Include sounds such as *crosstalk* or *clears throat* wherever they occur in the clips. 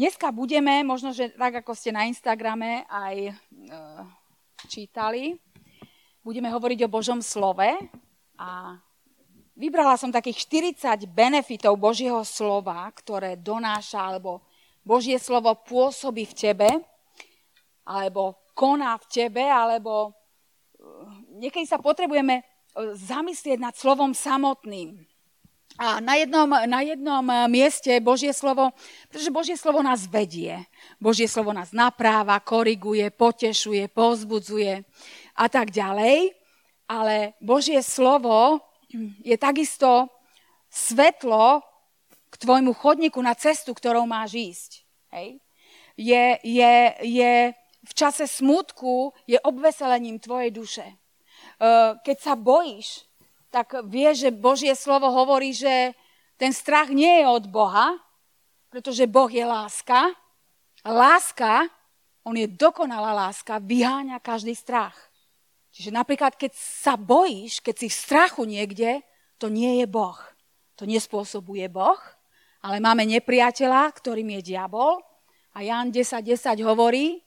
Dneska budeme, možno, že tak ako ste na Instagrame aj e, čítali, budeme hovoriť o Božom slove a vybrala som takých 40 benefitov Božieho slova, ktoré donáša, alebo Božie slovo pôsobí v tebe, alebo koná v tebe, alebo e, niekedy sa potrebujeme e, zamyslieť nad slovom samotným. A na jednom, na jednom eh, mieste Božie slovo, pretože Božie slovo nás vedie. Božie slovo nás napráva, koriguje, potešuje, pozbudzuje a tak ďalej. Ale Božie slovo je takisto svetlo k tvojmu chodníku na cestu, ktorou máš ísť. Hej? Je, je, je v čase smutku, je obveselením tvojej duše. Eh, keď sa bojíš, tak vie, že Božie slovo hovorí, že ten strach nie je od Boha, pretože Boh je láska. Láska, on je dokonalá láska, vyháňa každý strach. Čiže napríklad, keď sa bojíš, keď si v strachu niekde, to nie je Boh. To nespôsobuje Boh, ale máme nepriateľa, ktorým je diabol. A Jan 10.10 10 hovorí,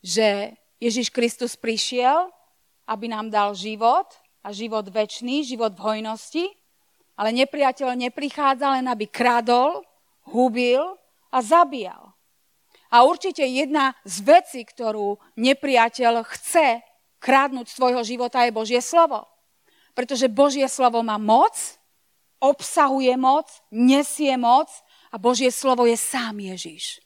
že Ježiš Kristus prišiel, aby nám dal život a život väčší, život v hojnosti, ale nepriateľ neprichádza len, aby kradol, hubil a zabíjal. A určite jedna z vecí, ktorú nepriateľ chce krádnuť svojho života, je Božie slovo. Pretože Božie slovo má moc, obsahuje moc, nesie moc a Božie slovo je sám Ježiš.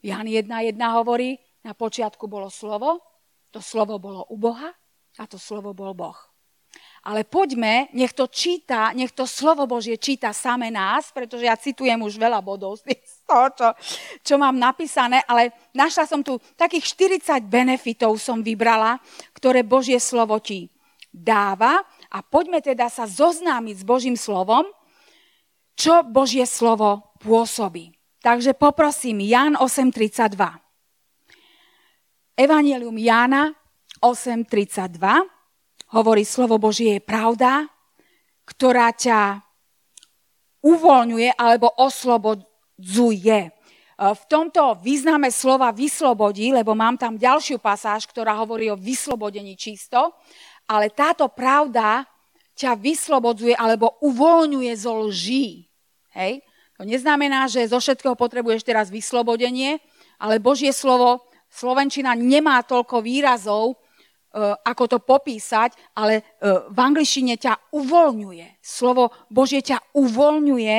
Jan 1.1 hovorí, na počiatku bolo slovo, to slovo bolo u Boha a to slovo bol Boh. Ale poďme, nech to číta, nech to slovo Božie číta same nás, pretože ja citujem už veľa bodov z toho, čo, čo mám napísané, ale našla som tu takých 40 benefitov som vybrala, ktoré Božie slovo ti dáva a poďme teda sa zoznámiť s Božím slovom, čo Božie slovo pôsobí. Takže poprosím, Jan 8.32. Evangelium Jána 8.32 hovorí slovo Božie je pravda, ktorá ťa uvoľňuje alebo oslobodzuje. E, v tomto význame slova vyslobodí, lebo mám tam ďalšiu pasáž, ktorá hovorí o vyslobodení čisto, ale táto pravda ťa vyslobodzuje alebo uvoľňuje zo lží. Hej? To neznamená, že zo všetkého potrebuješ teraz vyslobodenie, ale Božie slovo, Slovenčina nemá toľko výrazov, ako to popísať, ale e, v angličtine ťa uvoľňuje. Slovo Božie ťa uvoľňuje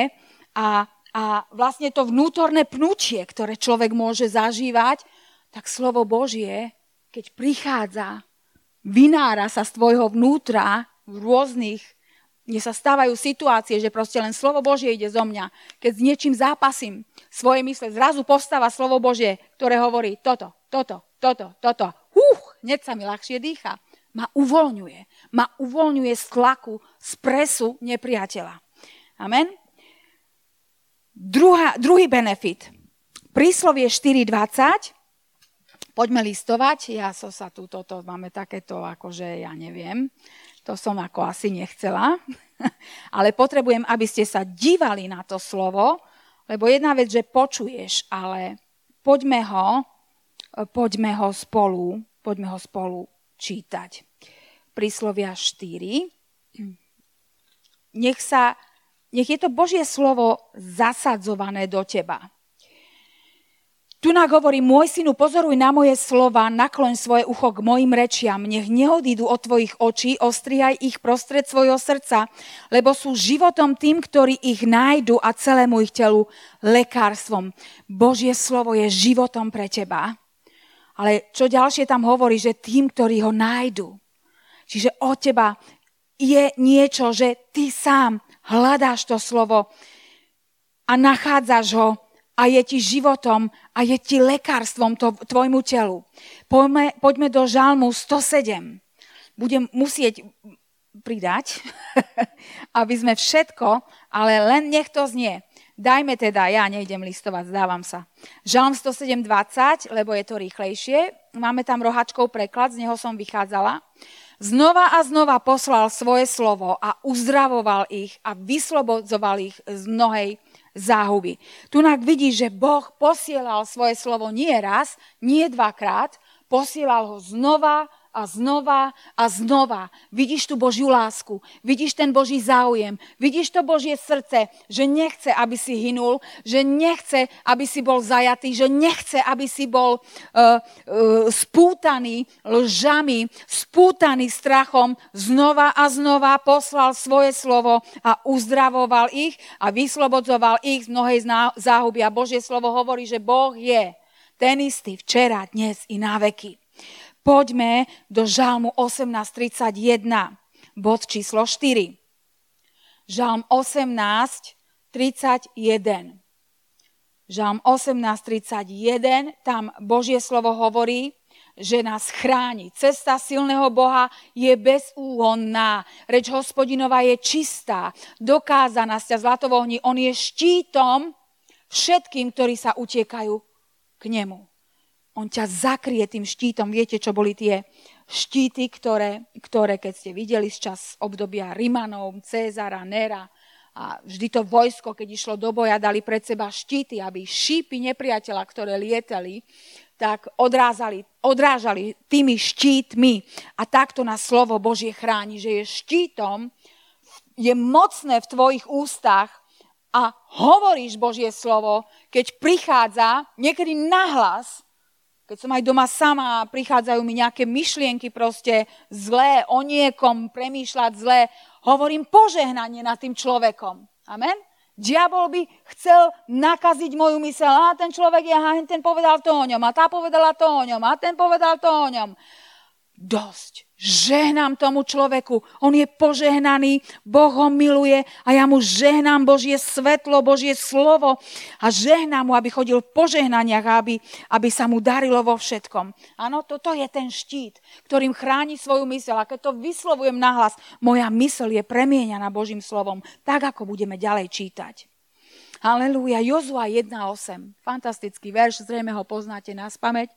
a, a vlastne to vnútorné pnutie, ktoré človek môže zažívať, tak slovo Božie, keď prichádza, vynára sa z tvojho vnútra v rôznych, kde sa stávajú situácie, že proste len slovo Božie ide zo mňa. Keď s niečím zápasím svoje mysle, zrazu postáva slovo Božie, ktoré hovorí toto, toto, toto, toto hneď sa mi ľahšie dýcha. Ma uvoľňuje. Ma uvoľňuje z tlaku, z presu nepriateľa. Amen. Druhá, druhý benefit. Príslovie 4.20. Poďme listovať. Ja som sa tu, toto, máme takéto, akože ja neviem. To som ako asi nechcela. *laughs* ale potrebujem, aby ste sa dívali na to slovo, lebo jedna vec, že počuješ, ale poďme ho, poďme ho spolu Poďme ho spolu čítať. Príslovia 4. Nech, sa, nech je to Božie slovo zasadzované do teba. Tu nám hovorí, môj synu, pozoruj na moje slova, nakloň svoje ucho k mojim rečiam, nech neodídu od tvojich očí, ostrihaj ich prostred svojho srdca, lebo sú životom tým, ktorí ich nájdu a celému ich telu lekárstvom. Božie slovo je životom pre teba. Ale čo ďalšie tam hovorí, že tým, ktorí ho nájdu. Čiže od teba je niečo, že ty sám hľadáš to slovo a nachádzaš ho a je ti životom a je ti lekárstvom to, tvojmu telu. Poďme, poďme do žalmu 107. Budem musieť pridať, *laughs* aby sme všetko, ale len nech to znie. Dajme teda, ja nejdem listovať, zdávam sa. Žalm 107.20, lebo je to rýchlejšie. Máme tam rohačkou preklad, z neho som vychádzala. Znova a znova poslal svoje slovo a uzdravoval ich a vyslobodzoval ich z mnohej záhuby. Tu vidíš, že Boh posielal svoje slovo nie raz, nie dvakrát, posielal ho znova a znova a znova. Vidíš tu Božiu lásku, vidíš ten Boží záujem, vidíš to Božie srdce, že nechce, aby si hynul, že nechce, aby si bol zajatý, že nechce, aby si bol uh, uh, spútaný lžami, spútaný strachom. Znova a znova poslal svoje slovo a uzdravoval ich a vyslobodzoval ich z mnohej záhuby. A Božie slovo hovorí, že Boh je ten istý včera, dnes i na veky. Poďme do Žalmu 18.31, bod číslo 4. Žalm 18.31. Žalm 18.31, tam Božie slovo hovorí, že nás chráni. Cesta silného Boha je bezúhonná. Reč hospodinova je čistá, dokázaná sťa zlatovohni. On je štítom všetkým, ktorí sa utiekajú k nemu on ťa zakrie tým štítom. Viete, čo boli tie štíty, ktoré, ktoré keď ste videli z čas obdobia Rimanov, Cezara, Nera, a vždy to vojsko, keď išlo do boja, dali pred seba štíty, aby šípy nepriateľa, ktoré lietali, tak odrázali, odrážali tými štítmi. A takto na slovo Božie chráni, že je štítom, je mocné v tvojich ústach a hovoríš Božie slovo, keď prichádza niekedy nahlas, keď som aj doma sama prichádzajú mi nejaké myšlienky proste zlé, o niekom premýšľať zlé, hovorím požehnanie nad tým človekom. Amen? Diabol by chcel nakaziť moju mysel. A ten človek je, a ten povedal to o ňom, a tá povedala to o ňom, a ten povedal to o ňom. Dosť. Žehnám tomu človeku. On je požehnaný, Boh ho miluje a ja mu žehnám Božie svetlo, Božie slovo a žehnám mu, aby chodil v požehnaniach, aby, aby sa mu darilo vo všetkom. Áno, toto je ten štít, ktorým chráni svoju mysel. A keď to vyslovujem nahlas, moja mysel je premieňaná Božím slovom, tak ako budeme ďalej čítať. Halelúja, Jozua 1.8. Fantastický verš, zrejme ho poznáte na spameť.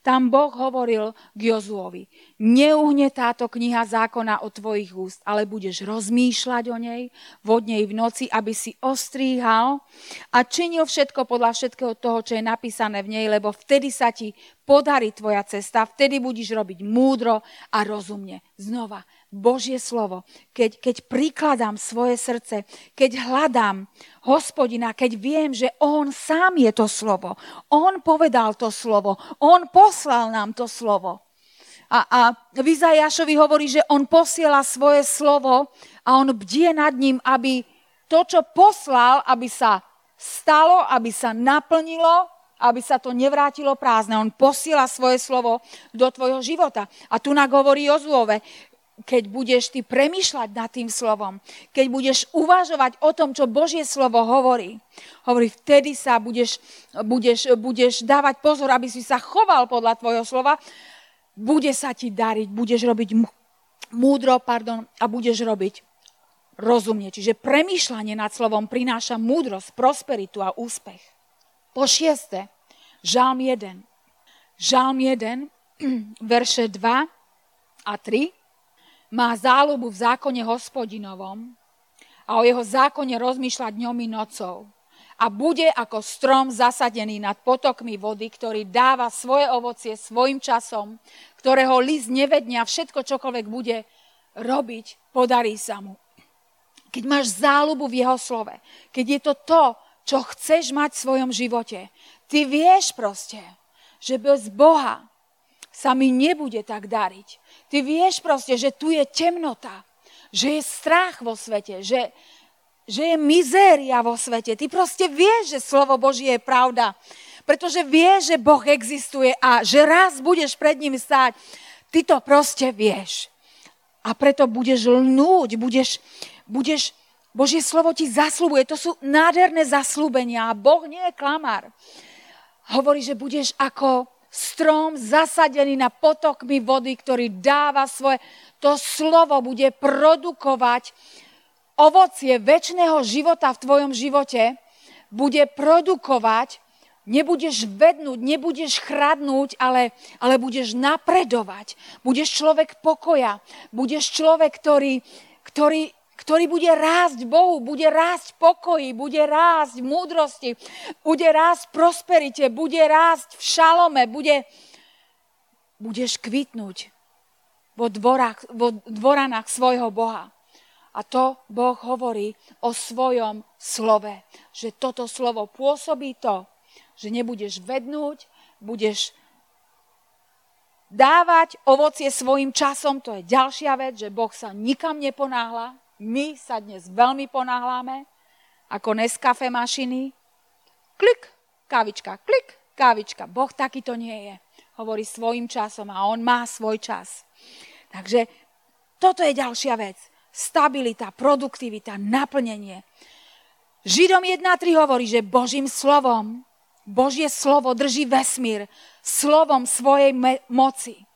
Tam Boh hovoril k Jozuovi, neuhne táto kniha zákona od tvojich úst, ale budeš rozmýšľať o nej, vodnej v noci, aby si ostríhal a činil všetko podľa všetkého toho, čo je napísané v nej, lebo vtedy sa ti podarí tvoja cesta, vtedy budeš robiť múdro a rozumne. Znova, Božie slovo, keď, keď prikladám svoje srdce, keď hľadám hospodina, keď viem, že on sám je to slovo, on povedal to slovo, on poslal nám to slovo. A, a v hovorí, že on posiela svoje slovo a on bdie nad ním, aby to, čo poslal, aby sa stalo, aby sa naplnilo, aby sa to nevrátilo prázdne. On posiela svoje slovo do tvojho života. A tu nak hovorí Jozuove, keď budeš ty premýšľať nad tým slovom, keď budeš uvažovať o tom, čo Božie slovo hovorí, hovorí, vtedy sa budeš, budeš, budeš dávať pozor, aby si sa choval podľa tvojho slova, bude sa ti dariť, budeš robiť múdro pardon, a budeš robiť rozumne. Čiže premýšľanie nad slovom prináša múdrosť, prosperitu a úspech. Po šieste, Žalm 1. Žalm 1, *clears throat* verše 2 a 3 má záľubu v zákone hospodinovom a o jeho zákone rozmýšľať dňom i nocou. A bude ako strom zasadený nad potokmi vody, ktorý dáva svoje ovocie svojim časom, ktorého list nevednia, všetko čokoľvek bude robiť, podarí sa mu. Keď máš záľubu v jeho slove, keď je to to, čo chceš mať v svojom živote, ty vieš proste, že bez Boha sa mi nebude tak dariť. Ty vieš proste, že tu je temnota, že je strach vo svete, že, že je mizéria vo svete. Ty proste vieš, že slovo Božie je pravda, pretože vieš, že Boh existuje a že raz budeš pred ním stáť. Ty to proste vieš. A preto budeš lnúť, budeš, budeš, Božie slovo ti zaslúbuje. To sú nádherné zaslúbenia. Boh nie je klamár. Hovorí, že budeš ako strom zasadený na potokmi vody, ktorý dáva svoje, to slovo bude produkovať ovocie väčšného života v tvojom živote, bude produkovať, nebudeš vednúť, nebudeš chradnúť, ale, ale budeš napredovať. Budeš človek pokoja, budeš človek, ktorý, ktorý ktorý bude rásť Bohu, bude rásť pokoji, bude rásť múdrosti, bude rásť prosperite, bude rásť v šalome, bude, budeš kvitnúť vo, dvorách, vo dvoranách svojho Boha. A to Boh hovorí o svojom slove. Že toto slovo pôsobí to, že nebudeš vednúť, budeš dávať ovocie svojim časom, to je ďalšia vec, že Boh sa nikam neponáhla. My sa dnes veľmi ponáhľame, ako Nescafe mašiny. Klik, kávička, klik, kávička. Boh takýto nie je. Hovorí svojim časom a on má svoj čas. Takže toto je ďalšia vec stabilita, produktivita, naplnenie. Židom 1.3 hovorí, že Božím slovom, Božie slovo drží vesmír slovom svojej me- moci.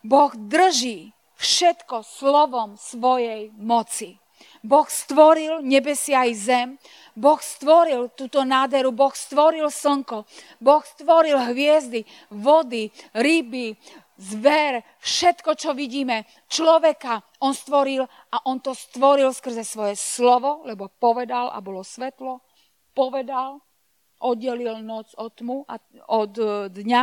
Boh drží všetko slovom svojej moci. Boh stvoril nebesia aj zem, Boh stvoril túto náderu, Boh stvoril slnko, Boh stvoril hviezdy, vody, ryby, zver, všetko, čo vidíme, človeka, on stvoril a on to stvoril skrze svoje slovo, lebo povedal a bolo svetlo, povedal, oddelil noc od tmu od e, dňa.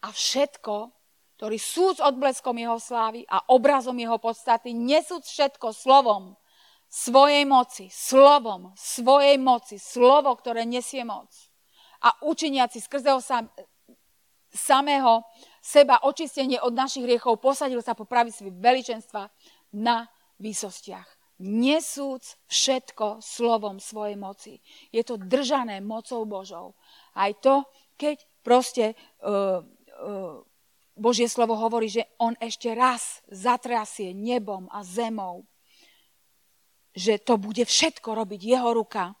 A všetko, ktorý súd odbleskom jeho slávy a obrazom jeho podstaty, nesúc všetko slovom svojej moci, slovom svojej moci, slovo, ktoré nesie moc. A učiniaci skrze ho sam, samého seba očistenie od našich hriechov, posadil sa po pravici veličenstva na výsostiach. Nesúc všetko slovom svojej moci. Je to držané mocou Božou. Aj to, keď proste uh, uh, Božie slovo hovorí, že on ešte raz zatrasie nebom a zemou, že to bude všetko robiť jeho ruka,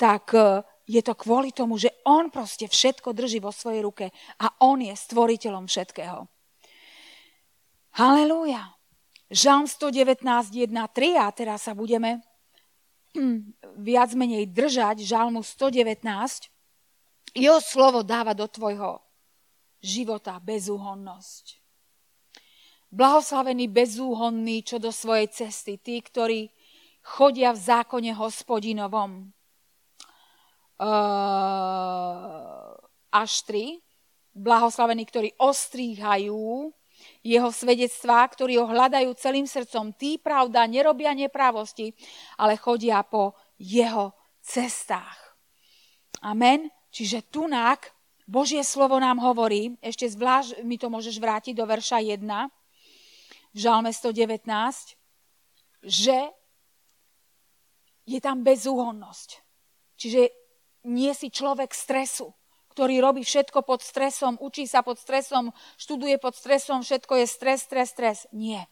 tak uh, je to kvôli tomu, že on proste všetko drží vo svojej ruke a on je stvoriteľom všetkého. Halelúja. Žalm 119, 1, 3 a teraz sa budeme hm, viac menej držať Žalmu 119. Jeho slovo dáva do tvojho života bezúhonnosť. Blahoslavený bezúhonný čo do svojej cesty, tí, ktorí chodia v zákone hospodinovom uh, až tri, blahoslavení, ktorí ostríhajú jeho svedectvá, ktorí ho hľadajú celým srdcom. Tí, pravda, nerobia nepravosti, ale chodia po jeho cestách. Amen. Čiže tunák Božie slovo nám hovorí, ešte zvlášť mi to môžeš vrátiť do verša 1, v Žalme 119, že je tam bezúhonnosť. Čiže nie si človek stresu, ktorý robí všetko pod stresom, učí sa pod stresom, študuje pod stresom, všetko je stres, stres, stres. Nie.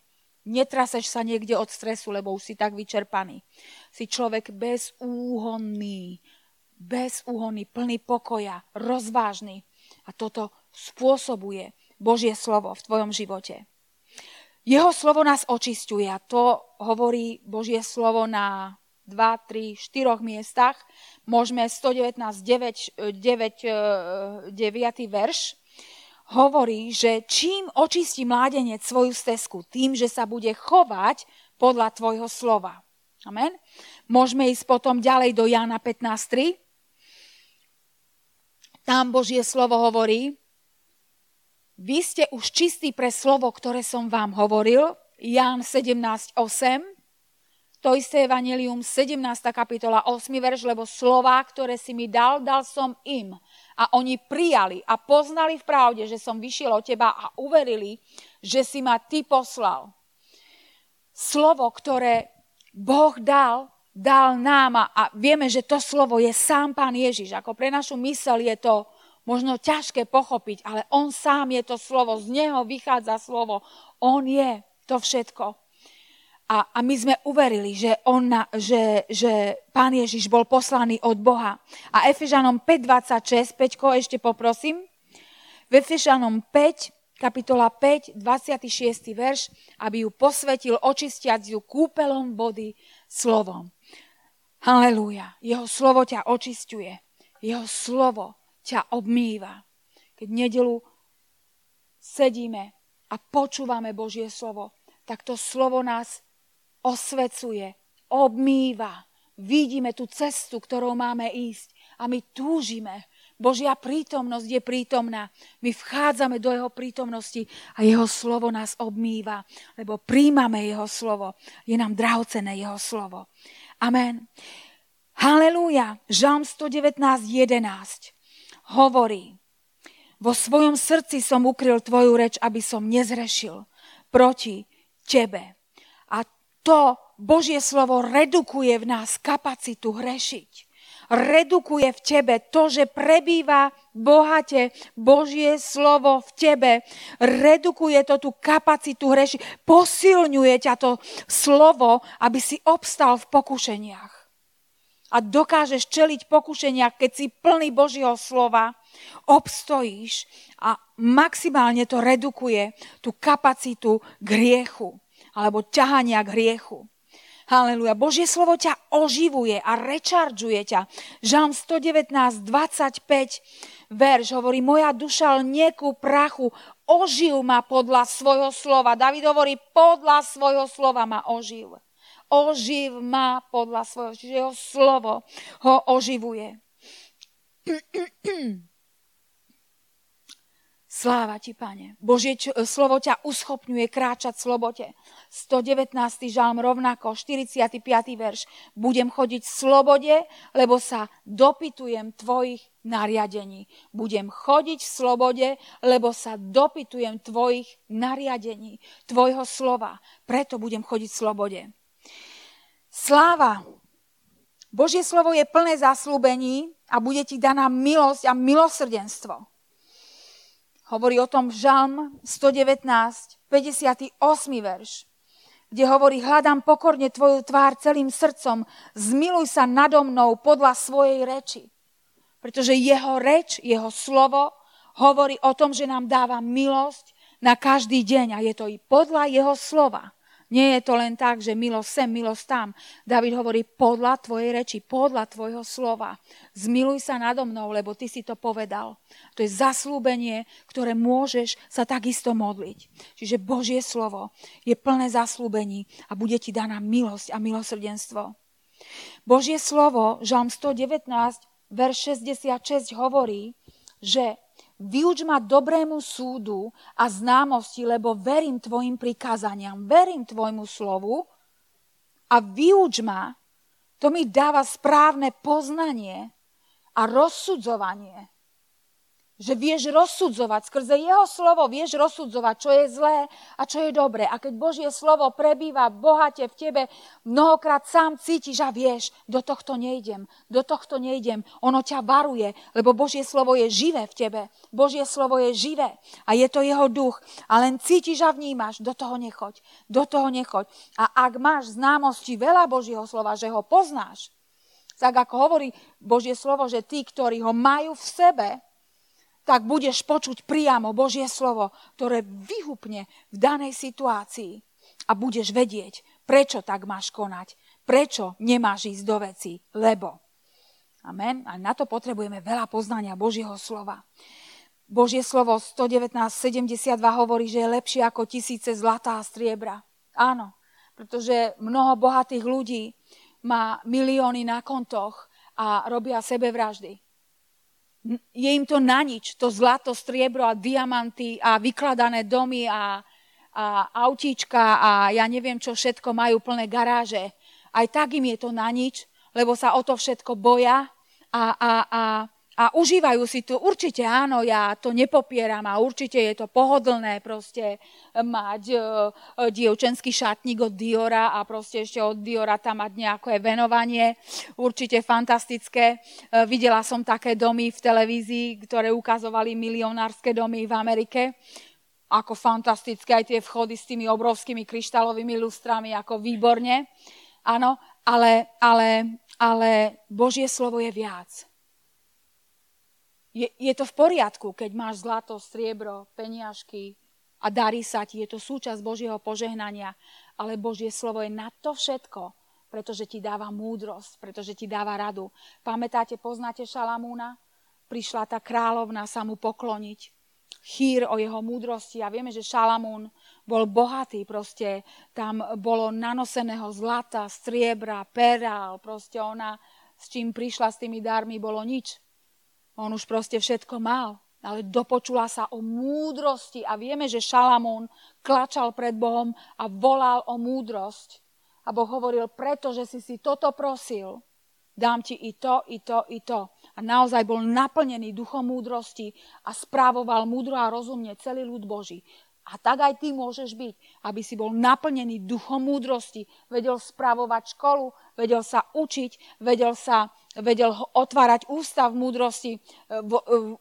Netraseš sa niekde od stresu, lebo už si tak vyčerpaný. Si človek bezúhonný, bezúhonný, plný pokoja, rozvážny. A toto spôsobuje Božie slovo v tvojom živote. Jeho slovo nás očistuje a to hovorí Božie slovo na 2, 3, 4 miestach. Môžeme 119, 9, 9, 9 verš hovorí, že čím očistí mládenec svoju stezku? Tým, že sa bude chovať podľa tvojho slova. Amen. Môžeme ísť potom ďalej do Jána 15.3. Tam Božie slovo hovorí, vy ste už čistí pre slovo, ktoré som vám hovoril. Ján 17.8. To isté Evangelium, 17. kapitola, 8. verš, lebo slova, ktoré si mi dal, dal som im. A oni prijali a poznali v pravde, že som vyšiel od teba a uverili, že si ma ty poslal. Slovo, ktoré Boh dal, dal nám a vieme, že to slovo je sám Pán Ježiš. Ako pre našu mysel je to možno ťažké pochopiť, ale on sám je to slovo, z neho vychádza slovo. On je to všetko. A, a my sme uverili, že, on že, že Pán Ježiš bol poslaný od Boha. A Efežanom 5.26, Peťko, ešte poprosím. V Efežanom 5, kapitola 5, 26. verš, aby ju posvetil, očistiac ju kúpelom vody slovom. Halelúja. Jeho slovo ťa očistuje. Jeho slovo ťa obmýva. Keď nedelu sedíme a počúvame Božie slovo, tak to slovo nás osvecuje, obmýva. Vidíme tú cestu, ktorou máme ísť a my túžime. Božia prítomnosť je prítomná. My vchádzame do jeho prítomnosti a jeho slovo nás obmýva, lebo príjmame jeho slovo. Je nám drahocené jeho slovo. Amen. Halelúja. Žalm 119, 11 hovorí, vo svojom srdci som ukryl tvoju reč, aby som nezrešil proti tebe. A to Božie slovo redukuje v nás kapacitu hrešiť. Redukuje v tebe to, že prebýva bohate Božie slovo v tebe. Redukuje to tú kapacitu hrešiť. Posilňuje ťa to slovo, aby si obstal v pokušeniach. A dokážeš čeliť pokušenia, keď si plný Božieho slova obstojíš a maximálne to redukuje tú kapacitu k hriechu alebo ťahania k hriechu. Haleluja. Božie slovo ťa oživuje a rechargeuje ťa. Žalm 119, 25 verš hovorí, moja duša lnieku prachu, oživ ma podľa svojho slova. David hovorí, podľa svojho slova ma oživ. Oživ ma podľa svojho, čiže jeho slovo ho oživuje. *clears throat* Sláva ti, pane. Božie slovo ťa uschopňuje kráčať v slobote. 119. žalm rovnako, 45. verš. Budem chodiť v slobode, lebo sa dopytujem tvojich nariadení. Budem chodiť v slobode, lebo sa dopytujem tvojich nariadení, tvojho slova. Preto budem chodiť v slobode. Sláva. Božie slovo je plné zaslúbení a bude ti daná milosť a milosrdenstvo. Hovorí o tom Žalm 119, 58. verš, kde hovorí, hľadám pokorne tvoju tvár celým srdcom, zmiluj sa nado mnou podľa svojej reči. Pretože jeho reč, jeho slovo hovorí o tom, že nám dáva milosť na každý deň a je to i podľa jeho slova. Nie je to len tak, že milosť sem, milosť tam. David hovorí podľa tvojej reči, podľa tvojho slova. Zmiluj sa nado mnou, lebo ty si to povedal. To je zaslúbenie, ktoré môžeš sa takisto modliť. Čiže Božie slovo je plné zaslúbení a bude ti daná milosť a milosrdenstvo. Božie slovo, Žalm 119, verš 66 hovorí, že Vyuč ma dobrému súdu a známosti, lebo verím tvojim prikázaniam, verím tvojmu slovu a vyuč ma, to mi dáva správne poznanie a rozsudzovanie že vieš rozsudzovať, skrze jeho slovo vieš rozsudzovať, čo je zlé a čo je dobré. A keď Božie slovo prebýva bohate v tebe, mnohokrát sám cítiš a vieš, do tohto nejdem, do tohto nejdem. Ono ťa varuje, lebo Božie slovo je živé v tebe. Božie slovo je živé a je to jeho duch. A len cítiš a vnímaš, do toho nechoď, do toho nechoď. A ak máš známosti veľa Božieho slova, že ho poznáš, tak ako hovorí Božie slovo, že tí, ktorí ho majú v sebe, tak budeš počuť priamo Božie slovo, ktoré vyhupne v danej situácii a budeš vedieť, prečo tak máš konať, prečo nemáš ísť do veci, lebo. Amen. A na to potrebujeme veľa poznania Božieho slova. Božie slovo 1972 hovorí, že je lepšie ako tisíce zlatá a striebra. Áno, pretože mnoho bohatých ľudí má milióny na kontoch a robia sebevraždy je im to na nič, to zlato, striebro a diamanty a vykladané domy a, a autíčka a ja neviem čo všetko majú plné garáže. Aj tak im je to na nič, lebo sa o to všetko boja a, a, a a užívajú si to. Určite áno, ja to nepopieram a určite je to pohodlné proste mať uh, dievčenský šatník od Diora a proste ešte od Diora tam mať nejaké venovanie. Určite fantastické. Uh, videla som také domy v televízii, ktoré ukazovali milionárske domy v Amerike ako fantastické, aj tie vchody s tými obrovskými kryštálovými lustrami, ako výborne. Áno, ale, ale, ale Božie slovo je viac. Je, je to v poriadku, keď máš zlato, striebro, peniažky a darí sa ti. Je to súčasť Božieho požehnania. Ale Božie slovo je na to všetko, pretože ti dáva múdrosť, pretože ti dáva radu. Pamätáte, poznáte Šalamúna? Prišla tá kráľovna sa mu pokloniť chýr o jeho múdrosti a vieme, že Šalamún bol bohatý, proste tam bolo nanoseného zlata, striebra, perál, proste ona s čím prišla s tými darmi bolo nič. On už proste všetko mal, ale dopočula sa o múdrosti a vieme, že Šalamún klačal pred Bohom a volal o múdrosť. A Boh hovoril, pretože si si toto prosil, dám ti i to, i to, i to. A naozaj bol naplnený duchom múdrosti a správoval múdro a rozumne celý ľud Boží. A tak aj ty môžeš byť, aby si bol naplnený duchom múdrosti, vedel spravovať školu, vedel sa učiť, vedel sa vedel otvárať ústav múdrosti. E, e,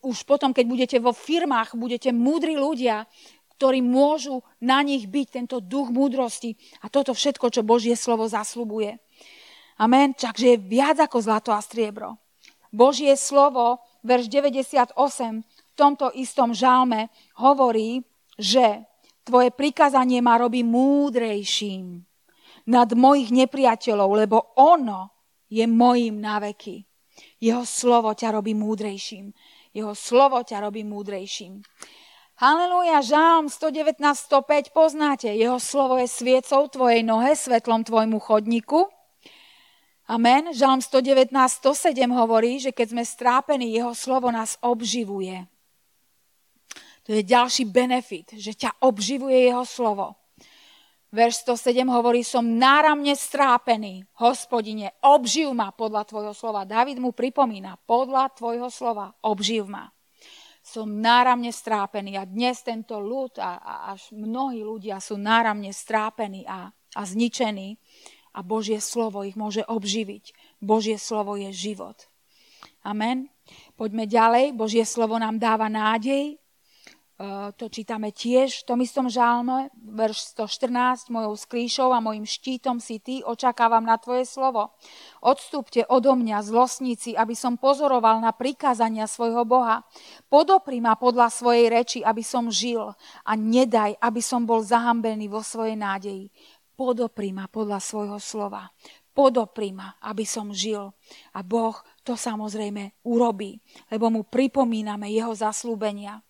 už potom, keď budete vo firmách, budete múdri ľudia, ktorí môžu na nich byť tento duch múdrosti a toto všetko, čo Božie slovo zaslubuje. Amen. Takže je viac ako zlato a striebro. Božie slovo, verš 98 v tomto istom žalme hovorí, že tvoje prikázanie ma robí múdrejším nad mojich nepriateľov, lebo ono je mojím náveky. Jeho slovo ťa robí múdrejším. Jeho slovo ťa robí múdrejším. Haleluja, Žálm 119, 105 poznáte. Jeho slovo je sviecou tvojej nohe, svetlom tvojmu chodníku. Amen. Žálm 119, 107 hovorí, že keď sme strápení, jeho slovo nás obživuje. To je ďalší benefit, že ťa obživuje jeho slovo. Verš 107 hovorí, som náramne strápený, hospodine, obživ ma podľa tvojho slova. David mu pripomína, podľa tvojho slova, obživ ma. Som náramne strápený a dnes tento ľud a, a až mnohí ľudia sú náramne strápení a, a zničení a Božie slovo ich môže obživiť. Božie slovo je život. Amen. Poďme ďalej. Božie slovo nám dáva nádej, to čítame tiež v tom istom žálme, verš 114, mojou sklíšou a mojim štítom si ty, očakávam na tvoje slovo. Odstúpte odo mňa, zlosníci, aby som pozoroval na prikázania svojho Boha. Podopri ma podľa svojej reči, aby som žil a nedaj, aby som bol zahambený vo svojej nádeji. Podopri ma podľa svojho slova. Podopri ma, aby som žil. A Boh to samozrejme urobí, lebo mu pripomíname jeho zaslúbenia.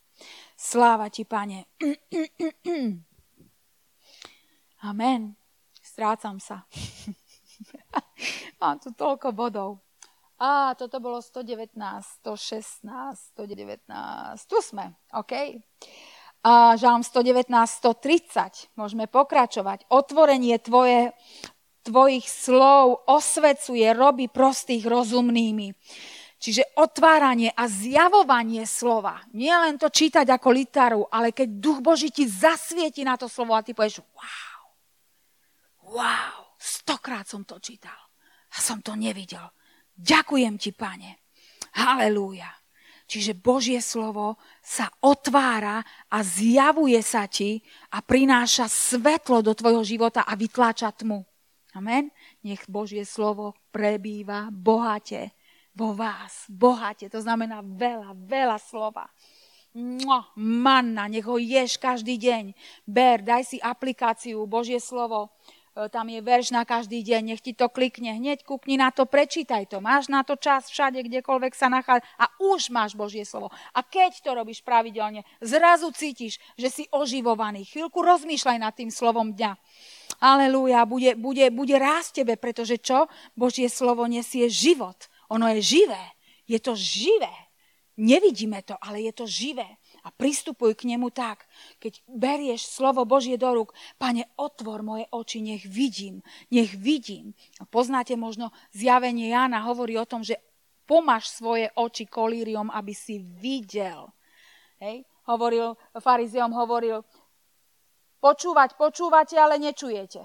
Sláva ti, pane. Amen. Strácam sa. Mám tu toľko bodov. Á, toto bolo 119, 116, 119. Tu sme, OK? A žalm 119, 130. Môžeme pokračovať. Otvorenie tvoje, tvojich slov osvecuje, robí prostých rozumnými. Čiže otváranie a zjavovanie slova. Nie len to čítať ako litaru, ale keď duch Boží ti zasvieti na to slovo a ty povieš, wow, wow, stokrát som to čítal a som to nevidel. Ďakujem ti, pane. Halelúja. Čiže Božie slovo sa otvára a zjavuje sa ti a prináša svetlo do tvojho života a vytláča tmu. Amen. Nech Božie slovo prebýva bohate vo vás, bohate, to znamená veľa, veľa slova. Mua, manna, nech ho ješ každý deň. Ber, daj si aplikáciu, Božie slovo, e, tam je verš na každý deň, nech ti to klikne, hneď kúkni na to, prečítaj to. Máš na to čas všade, kdekoľvek sa nachádza a už máš Božie slovo. A keď to robíš pravidelne, zrazu cítiš, že si oživovaný. Chvíľku rozmýšľaj nad tým slovom dňa. Aleluja, bude, bude, bude rásť tebe, pretože čo? Božie slovo nesie život. Ono je živé. Je to živé. Nevidíme to, ale je to živé. A pristupuj k nemu tak, keď berieš slovo Božie do rúk, pane, otvor moje oči, nech vidím, nech vidím. Poznáte možno zjavenie Jána, hovorí o tom, že pomáš svoje oči kolíriom, aby si videl. Hej? Hovoril, farizeom hovoril, počúvať, počúvate, ale nečujete.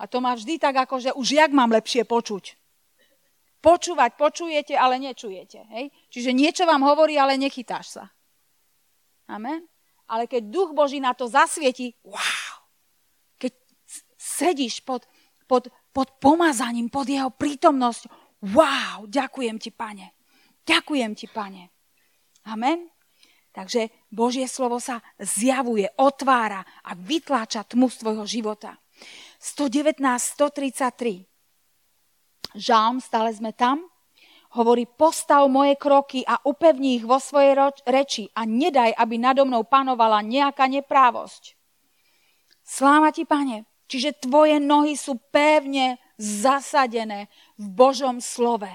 A to má vždy tak, ako že už jak mám lepšie počuť. Počúvať počujete, ale nečujete. Hej? Čiže niečo vám hovorí, ale nechytáš sa. Amen? Ale keď duch Boží na to zasvieti, wow! Keď sedíš pod, pod, pod pomazaním, pod jeho prítomnosť, wow! Ďakujem ti, pane. Ďakujem ti, pane. Amen? Takže Božie slovo sa zjavuje, otvára a vytláča tmu z tvojho života. 119, 133. Žálm, stále sme tam, Hovorí, postav moje kroky a upevni ich vo svojej reči a nedaj, aby nado mnou panovala nejaká neprávosť. Sláva ti, pane. Čiže tvoje nohy sú pevne zasadené v Božom slove.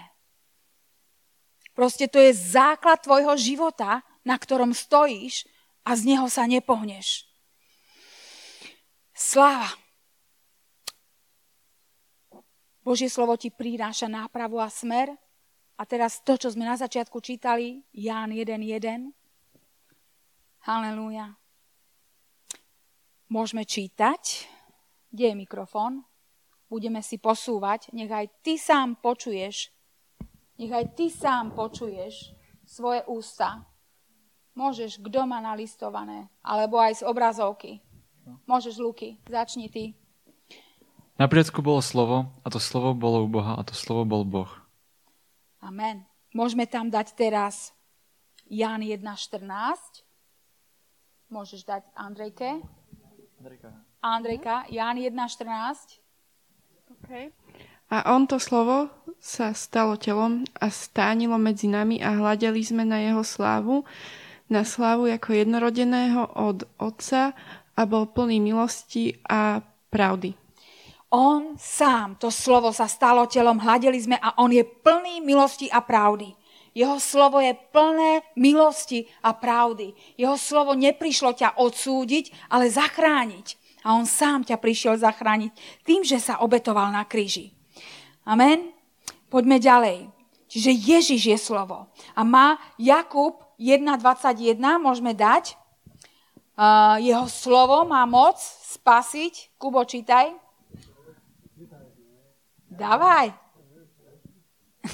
Proste to je základ tvojho života, na ktorom stojíš a z neho sa nepohneš. Sláva. Božie slovo ti prináša nápravu a smer. A teraz to, čo sme na začiatku čítali, Ján 1.1. Halelúja. Môžeme čítať. Kde je mikrofón? Budeme si posúvať. Nech aj ty sám počuješ. Nech aj ty sám počuješ svoje ústa. Môžeš, kto má nalistované, alebo aj z obrazovky. Môžeš, Luky, začni ty. Na priecku bolo slovo a to slovo bolo u Boha a to slovo bol Boh. Amen. Môžeme tam dať teraz Jan 1.14. Môžeš dať Andrejke. Andrejka. Andrejka, Jan 1.14. Okay. A on to slovo sa stalo telom a stánilo medzi nami a hľadeli sme na jeho slávu, na slávu ako jednorodeného od Otca a bol plný milosti a pravdy. On sám, to slovo sa stalo telom, hľadeli sme a on je plný milosti a pravdy. Jeho slovo je plné milosti a pravdy. Jeho slovo neprišlo ťa odsúdiť, ale zachrániť. A on sám ťa prišiel zachrániť tým, že sa obetoval na kríži. Amen? Poďme ďalej. Čiže Ježiš je slovo. A má Jakub 1.21, môžeme dať. Uh, jeho slovo má moc spasiť. Kubo, čítaj. Dávaj. *laughs*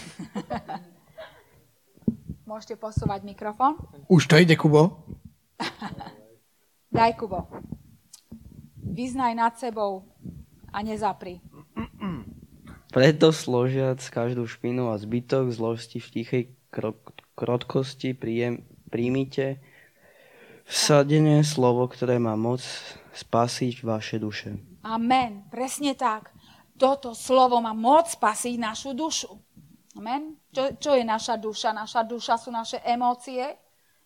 Môžete posúvať mikrofón. Už to ide, Kubo. *laughs* Daj, Kubo. Vyznaj nad sebou a nezapri. Preto složiac každú špinu a zbytok zlosti v tichej krotkosti príjem, príjmite vsadené slovo, ktoré má moc spasiť vaše duše. Amen. Presne tak toto slovo má moc spasiť našu dušu. Amen. Čo, čo je naša duša? Naša duša sú naše emócie.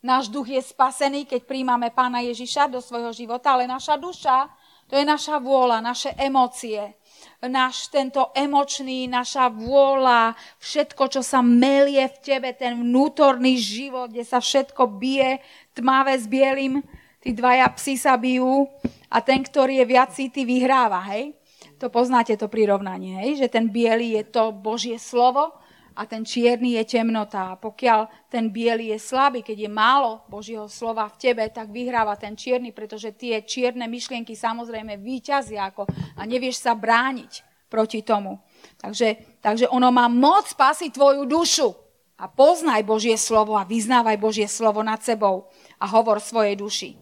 Náš duch je spasený, keď príjmame pána Ježiša do svojho života, ale naša duša, to je naša vôľa, naše emócie. Náš tento emočný, naša vôľa, všetko, čo sa melie v tebe, ten vnútorný život, kde sa všetko bije, tmavé s bielým, tí dvaja psi sa bijú a ten, ktorý je viac cíty, vyhráva, hej? To poznáte to prirovnanie, hej? že ten biely je to Božie slovo a ten čierny je temnota. A pokiaľ ten biely je slabý, keď je málo Božieho slova v tebe, tak vyhráva ten čierny, pretože tie čierne myšlienky samozrejme výťazia ako, a nevieš sa brániť proti tomu. Takže, takže ono má moc spasiť tvoju dušu. A poznaj Božie slovo a vyznávaj Božie slovo nad sebou a hovor svojej duši.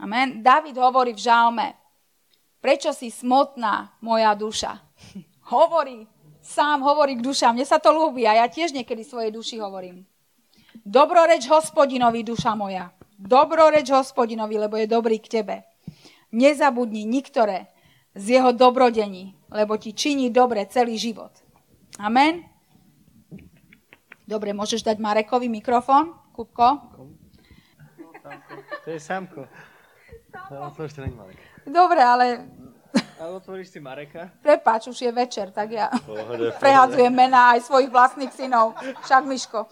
Amen. David hovorí v žalme, Prečo si smotná, moja duša? hovorí, sám hovorí k dušám. Mne sa to ľúbi a ja tiež niekedy svojej duši hovorím. Dobroreč hospodinovi, duša moja. Dobroreč hospodinovi, lebo je dobrý k tebe. Nezabudni niktoré z jeho dobrodení, lebo ti činí dobre celý život. Amen. Dobre, môžeš dať Marekovi mikrofón, Kupko? To je Samko. To ešte není Marek. Dobre, ale... A otvoríš si Mareka? Prepač, už je večer, tak ja pohode, prehadzujem mená aj svojich vlastných synov. Však Miško. *laughs*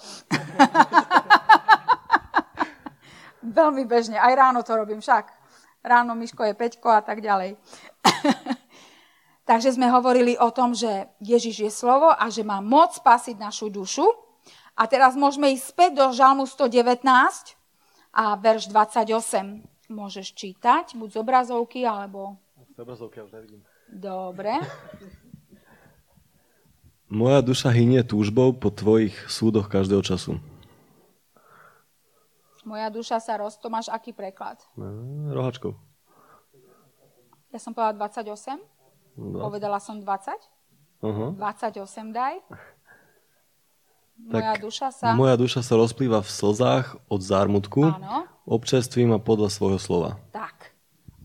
Veľmi bežne. Aj ráno to robím však. Ráno Miško je Peťko a tak ďalej. *laughs* Takže sme hovorili o tom, že Ježiš je slovo a že má moc spasiť našu dušu. A teraz môžeme ísť späť do Žalmu 119 a verš 28 môžeš čítať, buď z obrazovky, alebo... Z obrazovky už nevidím. Dobre. *laughs* Moja duša hynie túžbou po tvojich súdoch každého času. Moja duša sa roz... To máš aký preklad? rohačkou. Ja som povedala 28? 20. Povedala som 20? Uh-huh. 28 daj. Moja tak duša sa... Moja duša sa rozplýva v slzách od zármutku. Áno. Občerství ma podľa svojho slova. Tak.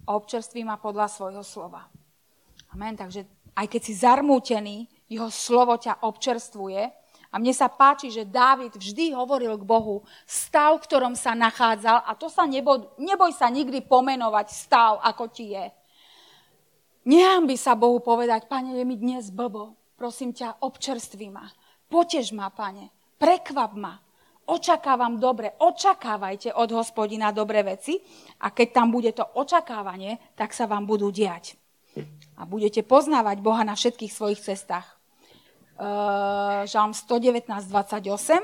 Občerství ma podľa svojho slova. Amen. Takže aj keď si zarmútený, jeho slovo ťa občerstvuje A mne sa páči, že Dávid vždy hovoril k Bohu stav, v ktorom sa nachádzal a to sa neboj, neboj sa nikdy pomenovať stav, ako ti je. by sa Bohu povedať, pane, je mi dnes blbo, prosím ťa, občerství ma, potež ma, pane, prekvap ma, očakávam dobre, očakávajte od hospodina dobré veci a keď tam bude to očakávanie, tak sa vám budú diať. A budete poznávať Boha na všetkých svojich cestách. Eh, žalm 119, 28.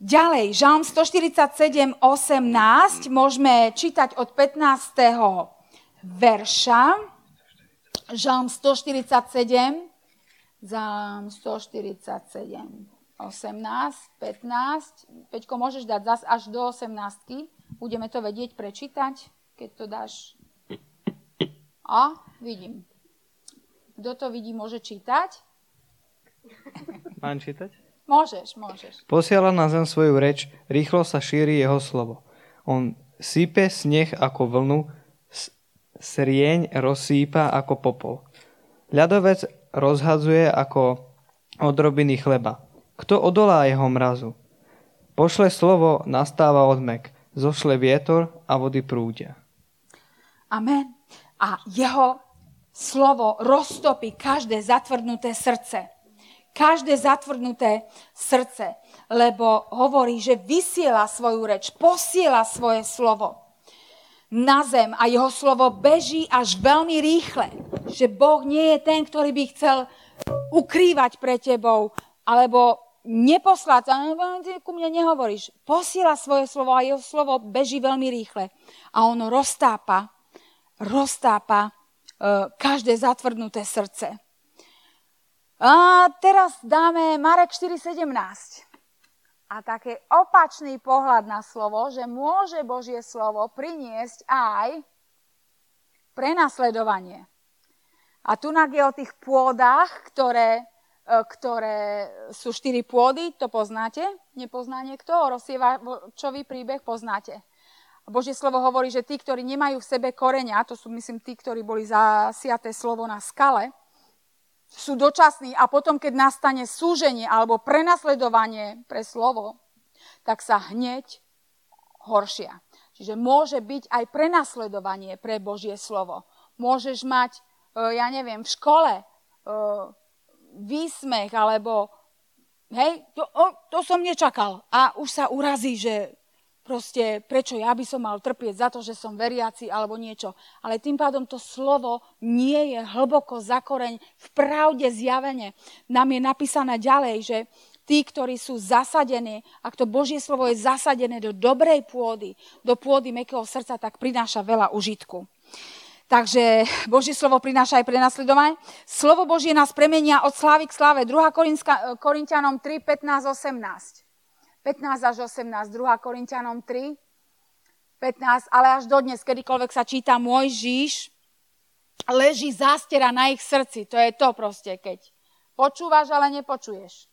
Ďalej, Žalm 147, 18, môžeme čítať od 15. verša. Žalm 147, Žalm 147, 18, 15. Peťko, môžeš dať zas až do 18. Budeme to vedieť prečítať, keď to dáš. A, vidím. Kto to vidí, môže čítať. Mám čítať? Môžeš, môžeš. Posiela na zem svoju reč, rýchlo sa šíri jeho slovo. On sype sneh ako vlnu, srieň rozsýpa ako popol. Ľadovec rozhadzuje ako odrobiny chleba. Kto odolá jeho mrazu? Pošle slovo, nastáva odmek. Zošle vietor a vody prúdia. Amen. A jeho slovo roztopí každé zatvrdnuté srdce každé zatvrdnuté srdce, lebo hovorí, že vysiela svoju reč, posiela svoje slovo na zem a jeho slovo beží až veľmi rýchle. Že Boh nie je ten, ktorý by chcel ukrývať pre tebou, alebo neposlať, ty ku mne nehovoríš. Posiela svoje slovo a jeho slovo beží veľmi rýchle. A ono roztápa, roztápa uh, každé zatvrdnuté srdce. A teraz dáme Marek 4.17. A také opačný pohľad na slovo, že môže Božie slovo priniesť aj prenasledovanie. A tu je o tých pôdach, ktoré, e, ktoré sú štyri pôdy, to poznáte? Nepozná niekto? O rozsievačový príbeh poznáte. Božie slovo hovorí, že tí, ktorí nemajú v sebe koreňa, to sú myslím tí, ktorí boli zasiaté slovo na skale, sú dočasní a potom, keď nastane súženie alebo prenasledovanie pre slovo, tak sa hneď horšia. Čiže môže byť aj prenasledovanie pre Božie slovo. Môžeš mať, e, ja neviem, v škole e, výsmech alebo hej, to, to som nečakal. A už sa urazí, že proste prečo ja by som mal trpieť za to, že som veriaci alebo niečo. Ale tým pádom to slovo nie je hlboko zakoreň v pravde zjavene. Nám je napísané ďalej, že tí, ktorí sú zasadení, ak to Božie slovo je zasadené do dobrej pôdy, do pôdy mekého srdca, tak prináša veľa užitku. Takže Božie slovo prináša aj prenasledovanie. Slovo Božie nás premenia od slávy k sláve. 2. Korintianom 3, 15, 18. 15 až 18, 2 Korintianom 3, 15, ale až dodnes, kedykoľvek sa číta môj Žíž, leží zástera na ich srdci. To je to proste, keď počúvaš, ale nepočuješ.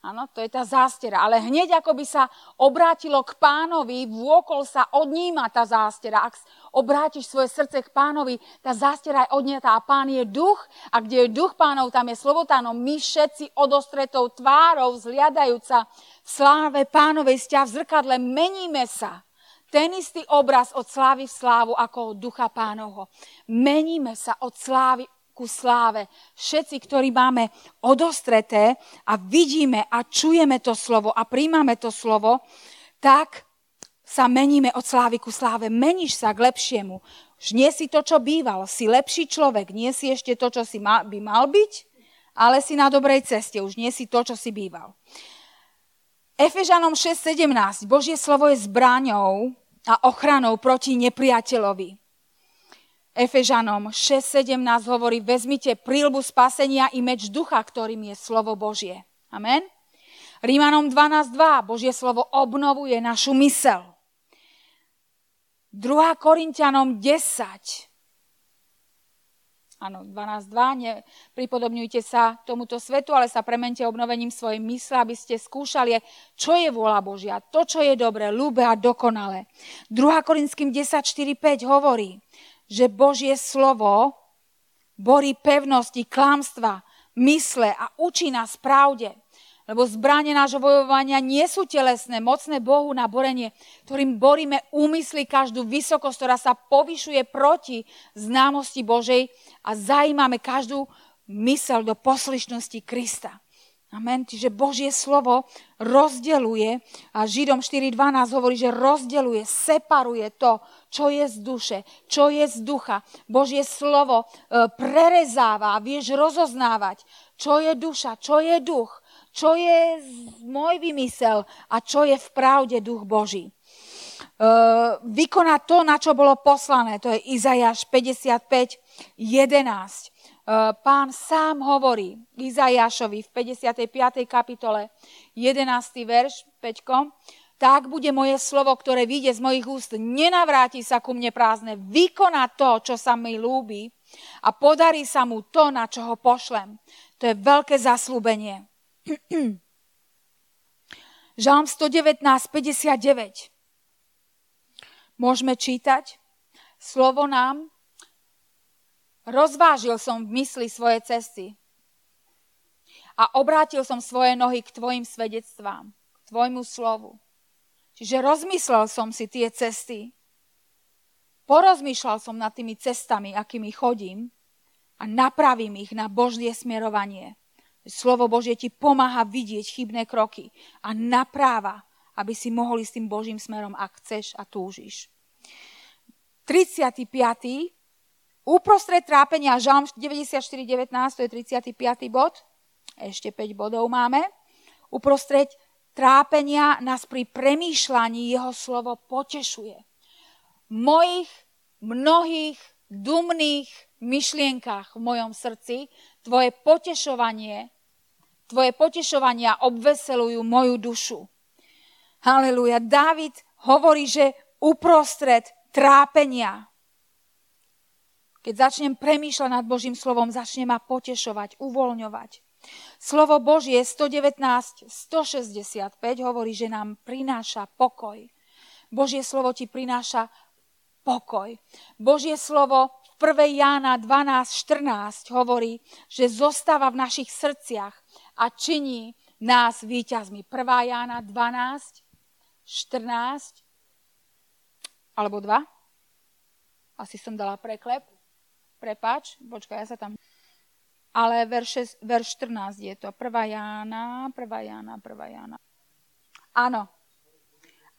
Áno, to je tá zástera. Ale hneď ako by sa obrátilo k pánovi, vôkol sa odníma tá zástera. Ak obrátiš svoje srdce k pánovi, tá zástera je odnietá a pán je duch a kde je duch pánov, tam je slobotáno. My všetci odostretou tvárou, zliadajúca v sláve pánovej sťa v zrkadle, meníme sa. Ten istý obraz od slávy v slávu ako od ducha pánovho. Meníme sa od slávy ku sláve. Všetci, ktorí máme odostreté a vidíme a čujeme to slovo a príjmame to slovo, tak sa meníme od slávy ku sláve. Meníš sa k lepšiemu. Už nie si to, čo býval. Si lepší človek. Nie si ešte to, čo si ma, by mal byť, ale si na dobrej ceste. Už nie si to, čo si býval. Efežanom 6.17. Božie slovo je zbraňou a ochranou proti nepriateľovi. Efežanom 6.17 hovorí, vezmite prílbu spasenia i meč ducha, ktorým je slovo Božie. Amen. Rímanom 12.2. Božie slovo obnovuje našu mysel. 2. Korintianom 10. Áno, 12.2. Pripodobňujte sa tomuto svetu, ale sa premente obnovením svojej mysle, aby ste skúšali, čo je vôľa Božia, to, čo je dobré, ľúbe a dokonalé. 2. Korinským 10.4.5 hovorí, že Božie slovo borí pevnosti, klamstva, mysle a učí nás pravde. Lebo zbranie nášho bojovania nie sú telesné, mocné Bohu na borenie, ktorým boríme úmysly každú vysokosť, ktorá sa povyšuje proti známosti Božej a zajímame každú mysel do poslyšnosti Krista. Amen. Čiže Božie slovo rozdeluje a Židom 4.12 hovorí, že rozdeluje, separuje to, čo je z duše, čo je z ducha. Božie slovo e, prerezáva a vieš rozoznávať, čo je duša, čo je duch, čo je môj vymysel a čo je v pravde duch Boží. E, vykonať to, na čo bolo poslané, to je Izajáš 55, 11. E, pán sám hovorí Izajašovi v 55. kapitole 11. verš 5. Tak bude moje slovo, ktoré vyjde z mojich úst, nenavráti sa ku mne prázdne, vykoná to, čo sa mi ľúbi a podarí sa mu to, na čo ho pošlem. To je veľké zaslúbenie. *clears throat* Žalm 119, 59. Môžeme čítať. Slovo nám Rozvážil som v mysli svoje cesty a obrátil som svoje nohy k tvojim svedectvám, k tvojmu slovu. Čiže rozmyslel som si tie cesty, porozmýšľal som nad tými cestami, akými chodím a napravím ich na Božie smerovanie. Slovo Božie ti pomáha vidieť chybné kroky a napráva, aby si mohol ísť tým Božím smerom, ak chceš a túžiš. 35. Uprostred trápenia, Žalm 94.19, to je 35. bod, ešte 5 bodov máme. Uprostred trápenia nás pri premýšľaní jeho slovo potešuje. Mojich mnohých dumných myšlienkach v mojom srdci tvoje potešovanie, tvoje potešovania obveselujú moju dušu. Haleluja. Dávid hovorí, že uprostred trápenia keď začnem premýšľať nad Božím slovom, začne ma potešovať, uvoľňovať. Slovo Božie 119, 165 hovorí, že nám prináša pokoj. Božie slovo ti prináša pokoj. Božie slovo v 1. Jána 12, 14 hovorí, že zostáva v našich srdciach a činí nás víťazmi. 1. Jána 12, 14 alebo 2. Asi som dala preklep. Prepač, počkaj, ja sa tam... Ale verš, verš 14 je to. 1. Jána, 1. Jána, 1. Jána. Áno.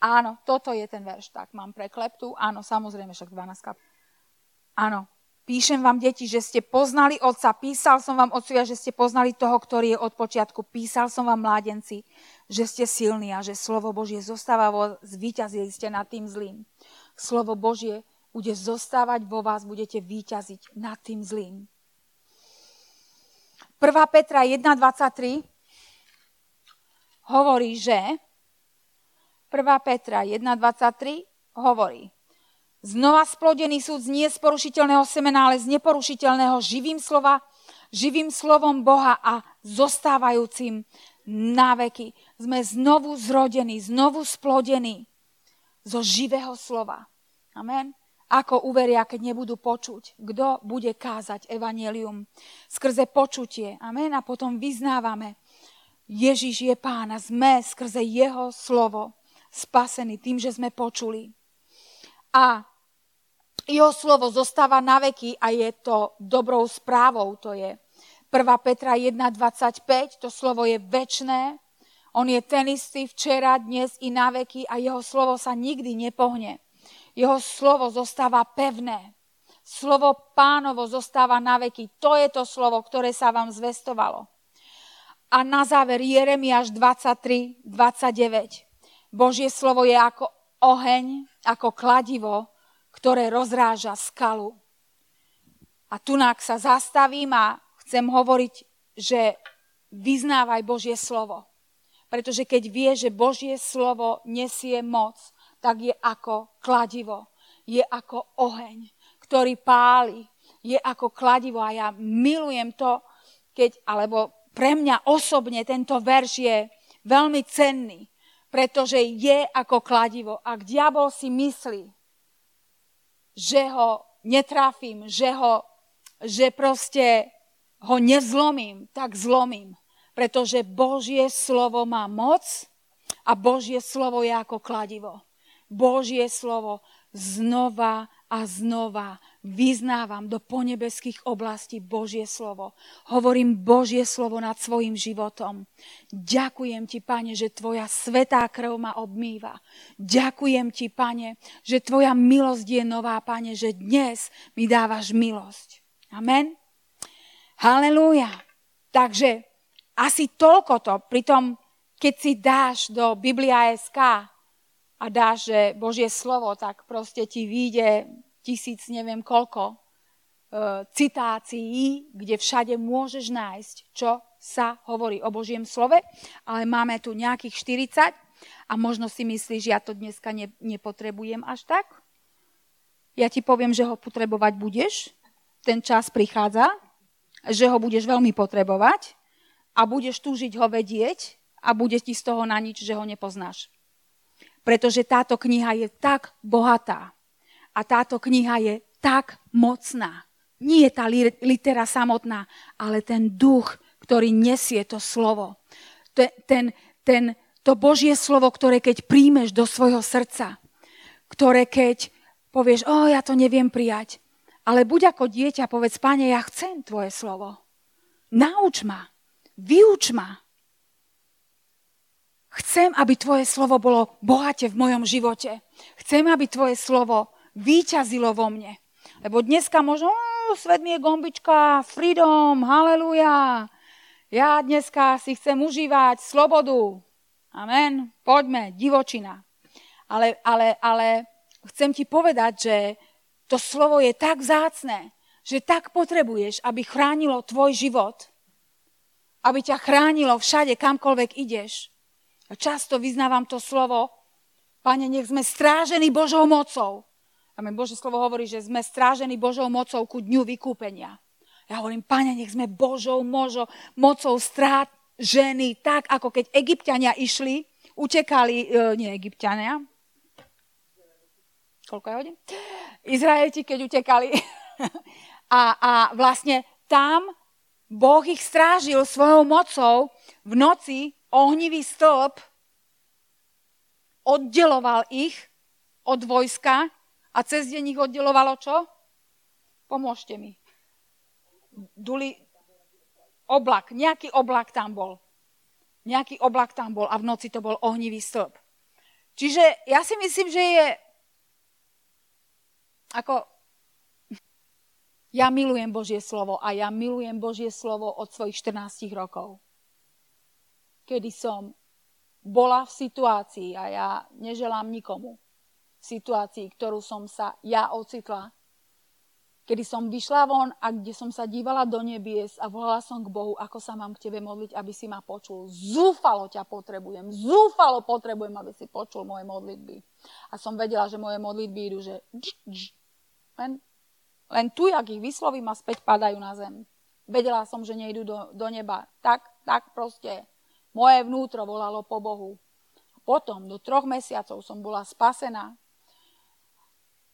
Áno, toto je ten verš. Tak, mám prekleptu. Áno, samozrejme, však 12 kap. Áno. Píšem vám, deti, že ste poznali Otca. Písal som vám, Otcovia, že ste poznali toho, ktorý je od počiatku. Písal som vám, mládenci, že ste silní a že slovo Božie zostáva vo... Zvíťazili ste nad tým zlým. Slovo Božie bude zostávať vo vás, budete výťaziť nad tým zlým. 1. Petra 1.23 hovorí, že 1. Petra 1.23 hovorí, znova splodený súd z porušiteľného semena, ale z neporušiteľného živým slova, živým slovom Boha a zostávajúcim na veky. Sme znovu zrodení, znovu splodení zo živého slova. Amen. Ako uveria, keď nebudú počuť? Kto bude kázať evanelium? Skrze počutie. Amen. A potom vyznávame. Ježiš je pána. Sme skrze jeho slovo spasení tým, že sme počuli. A jeho slovo zostáva na veky a je to dobrou správou. To je 1. Petra 1.25. To slovo je väčné. On je ten istý včera, dnes i na veky a jeho slovo sa nikdy nepohne. Jeho slovo zostáva pevné. Slovo pánovo zostáva na veky. To je to slovo, ktoré sa vám zvestovalo. A na záver Jeremiáš 23, 29. Božie slovo je ako oheň, ako kladivo, ktoré rozráža skalu. A tunák sa zastavím a chcem hovoriť, že vyznávaj Božie slovo. Pretože keď vie, že Božie slovo nesie moc, tak je ako kladivo, je ako oheň, ktorý páli, je ako kladivo a ja milujem to, keď, alebo pre mňa osobne tento verš je veľmi cenný, pretože je ako kladivo. Ak diabol si myslí, že ho netrafím, že, ho, že proste ho nezlomím, tak zlomím. Pretože Božie slovo má moc a Božie slovo je ako kladivo. Božie slovo znova a znova vyznávam do ponebeských oblastí Božie slovo. Hovorím Božie slovo nad svojim životom. Ďakujem ti, pane, že tvoja svetá krv ma obmýva. Ďakujem ti, pane, že tvoja milosť je nová, pane, že dnes mi dávaš milosť. Amen. Halelúja. Takže asi toľko to. Pritom, keď si dáš do Biblia.sk a dáš, že Božie slovo, tak proste ti vyjde tisíc neviem koľko e, citácií, kde všade môžeš nájsť, čo sa hovorí o Božiem slove, ale máme tu nejakých 40 a možno si myslíš, ja to dneska ne, nepotrebujem až tak. Ja ti poviem, že ho potrebovať budeš, ten čas prichádza, že ho budeš veľmi potrebovať a budeš túžiť ho vedieť a bude ti z toho na nič, že ho nepoznáš pretože táto kniha je tak bohatá a táto kniha je tak mocná. Nie je tá litera samotná, ale ten duch, ktorý nesie to slovo. Ten, ten, to Božie slovo, ktoré keď príjmeš do svojho srdca, ktoré keď povieš, o, ja to neviem prijať, ale buď ako dieťa, povedz, pane, ja chcem tvoje slovo. Nauč ma, vyuč ma, Chcem, aby tvoje slovo bolo bohate v mojom živote. Chcem, aby tvoje slovo výťazilo vo mne. Lebo dneska možno, svet mi je gombička, freedom, haleluja. Ja dneska si chcem užívať slobodu. Amen. Poďme, divočina. Ale, ale, ale chcem ti povedať, že to slovo je tak vzácne, že tak potrebuješ, aby chránilo tvoj život. Aby ťa chránilo všade, kamkoľvek ideš často vyznávam to slovo, Pane, nech sme strážení Božou mocou. Amen. Bože slovo hovorí, že sme strážení Božou mocou ku dňu vykúpenia. Ja hovorím, Pane, nech sme Božou možo, mocou strážení tak, ako keď egyptiania išli, utekali, e, nie egyptiania, koľko je hodín? Izraeliti, keď utekali. *laughs* a, a vlastne tam Boh ich strážil svojou mocou v noci ohnivý stĺp oddeloval ich od vojska a cez deň ich oddelovalo čo? Pomôžte mi. Duli, oblak, nejaký oblak tam bol. Nejaký oblak tam bol a v noci to bol ohnivý stĺp. Čiže ja si myslím, že je ako ja milujem Božie slovo a ja milujem Božie slovo od svojich 14 rokov kedy som bola v situácii, a ja neželám nikomu, v situácii, ktorú som sa ja ocitla, kedy som vyšla von a kde som sa dívala do nebies a volala som k Bohu, ako sa mám k tebe modliť, aby si ma počul. Zúfalo ťa potrebujem, zúfalo potrebujem, aby si počul moje modlitby. A som vedela, že moje modlitby idú, že len, len tu, jak ich vyslovím a späť padajú na zem. Vedela som, že nejdu do, do neba. Tak, tak proste moje vnútro volalo po Bohu. Potom do troch mesiacov som bola spasená.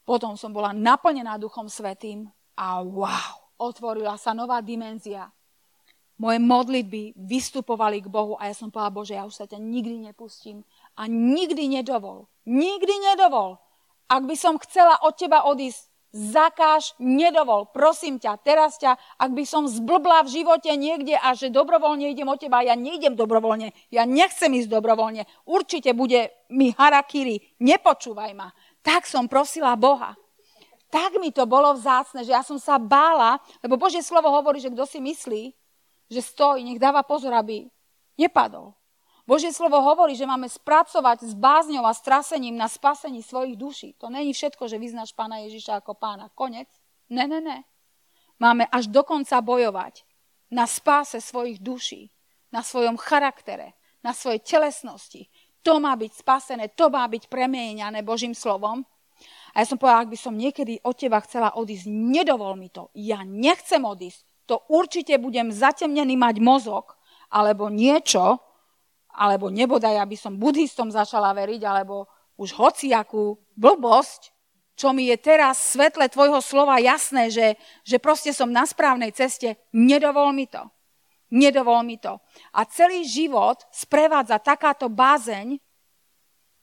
Potom som bola naplnená Duchom Svetým a wow, otvorila sa nová dimenzia. Moje modlitby vystupovali k Bohu a ja som povedala, Bože, ja už sa ťa nikdy nepustím a nikdy nedovol. Nikdy nedovol. Ak by som chcela od teba odísť, zakáž, nedovol, prosím ťa, teraz ťa, ak by som zblbla v živote niekde a že dobrovoľne idem od teba, ja nejdem dobrovoľne, ja nechcem ísť dobrovoľne, určite bude mi harakiri, nepočúvaj ma. Tak som prosila Boha. Tak mi to bolo vzácne, že ja som sa bála, lebo Božie slovo hovorí, že kto si myslí, že stojí, nech dáva pozor, aby nepadol. Božie slovo hovorí, že máme spracovať s bázňou a strasením na spasení svojich duší. To není všetko, že vyznáš pána Ježiša ako pána. Konec. Ne, ne, ne. Máme až dokonca bojovať na spáse svojich duší, na svojom charaktere, na svojej telesnosti. To má byť spasené, to má byť premieňané Božím slovom. A ja som povedala, ak by som niekedy od teba chcela odísť, nedovol mi to. Ja nechcem odísť. To určite budem zatemnený mať mozog, alebo niečo, alebo nebodaj, aby som buddhistom začala veriť, alebo už hociakú blbosť, čo mi je teraz svetle tvojho slova jasné, že, že proste som na správnej ceste, nedovol mi to. Nedovol mi to. A celý život sprevádza takáto bázeň,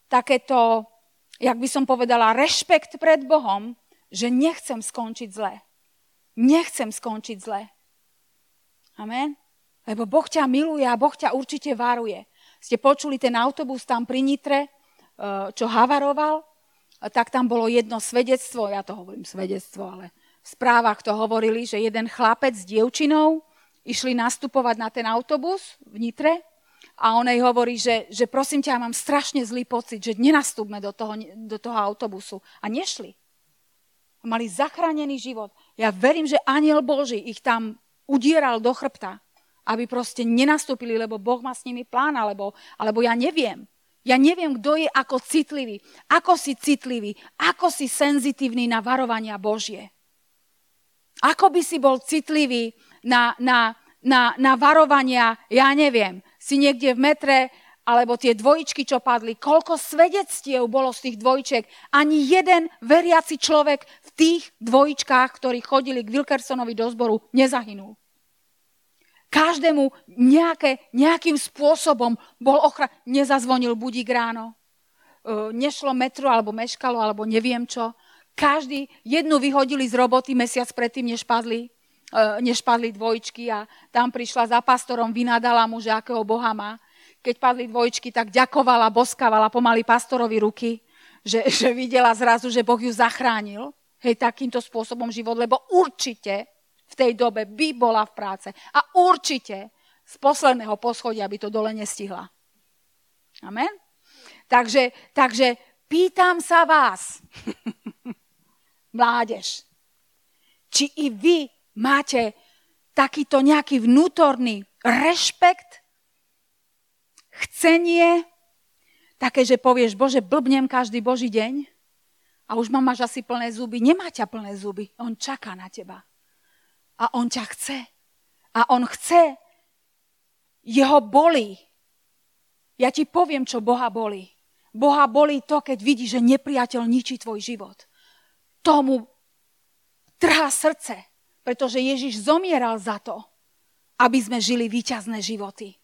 takéto, jak by som povedala, rešpekt pred Bohom, že nechcem skončiť zle. Nechcem skončiť zle. Amen. Lebo Boh ťa miluje a Boh ťa určite varuje. Ste počuli ten autobus tam pri Nitre, e, čo havaroval? Tak tam bolo jedno svedectvo, ja to hovorím svedectvo, ale v správach to hovorili, že jeden chlapec s dievčinou išli nastupovať na ten autobus v Nitre a on jej hovorí, že, že prosím ťa, mám strašne zlý pocit, že nenastúpme do toho, do toho autobusu. A nešli. Mali zachránený život. Ja verím, že aniel Boží ich tam udieral do chrbta aby proste nenastúpili, lebo Boh má s nimi plán, alebo, alebo ja neviem. Ja neviem, kto je ako citlivý, ako si citlivý, ako si senzitívny na varovania Božie. Ako by si bol citlivý na, na, na, na varovania, ja neviem, si niekde v metre, alebo tie dvojičky, čo padli, koľko svedectiev bolo z tých dvojček. Ani jeden veriaci človek v tých dvojičkách, ktorí chodili k Wilkersonovi do zboru, nezahynul každému nejaké, nejakým spôsobom bol ochra... Nezazvonil budík ráno, nešlo metro, alebo meškalo, alebo neviem čo. Každý, jednu vyhodili z roboty mesiac predtým, než padli, než padli dvojčky a tam prišla za pastorom, vynadala mu, že akého Boha má. Keď padli dvojčky, tak ďakovala, boskávala pomaly pastorovi ruky, že, *laughs* že videla zrazu, že Boh ju zachránil. Hej, takýmto spôsobom život, lebo určite v tej dobe by bola v práce. A určite z posledného poschodia by to dole nestihla. Amen? Takže, takže pýtam sa vás, *laughs* mládež, či i vy máte takýto nejaký vnútorný rešpekt, chcenie, také, že povieš, Bože, blbnem každý Boží deň a už mám máš asi plné zuby. Nemá ťa plné zuby, on čaká na teba. A on ťa chce. A on chce. Jeho bolí. Ja ti poviem, čo Boha bolí. Boha bolí to, keď vidí, že nepriateľ ničí tvoj život. Tomu trhá srdce, pretože Ježiš zomieral za to, aby sme žili výťazné životy.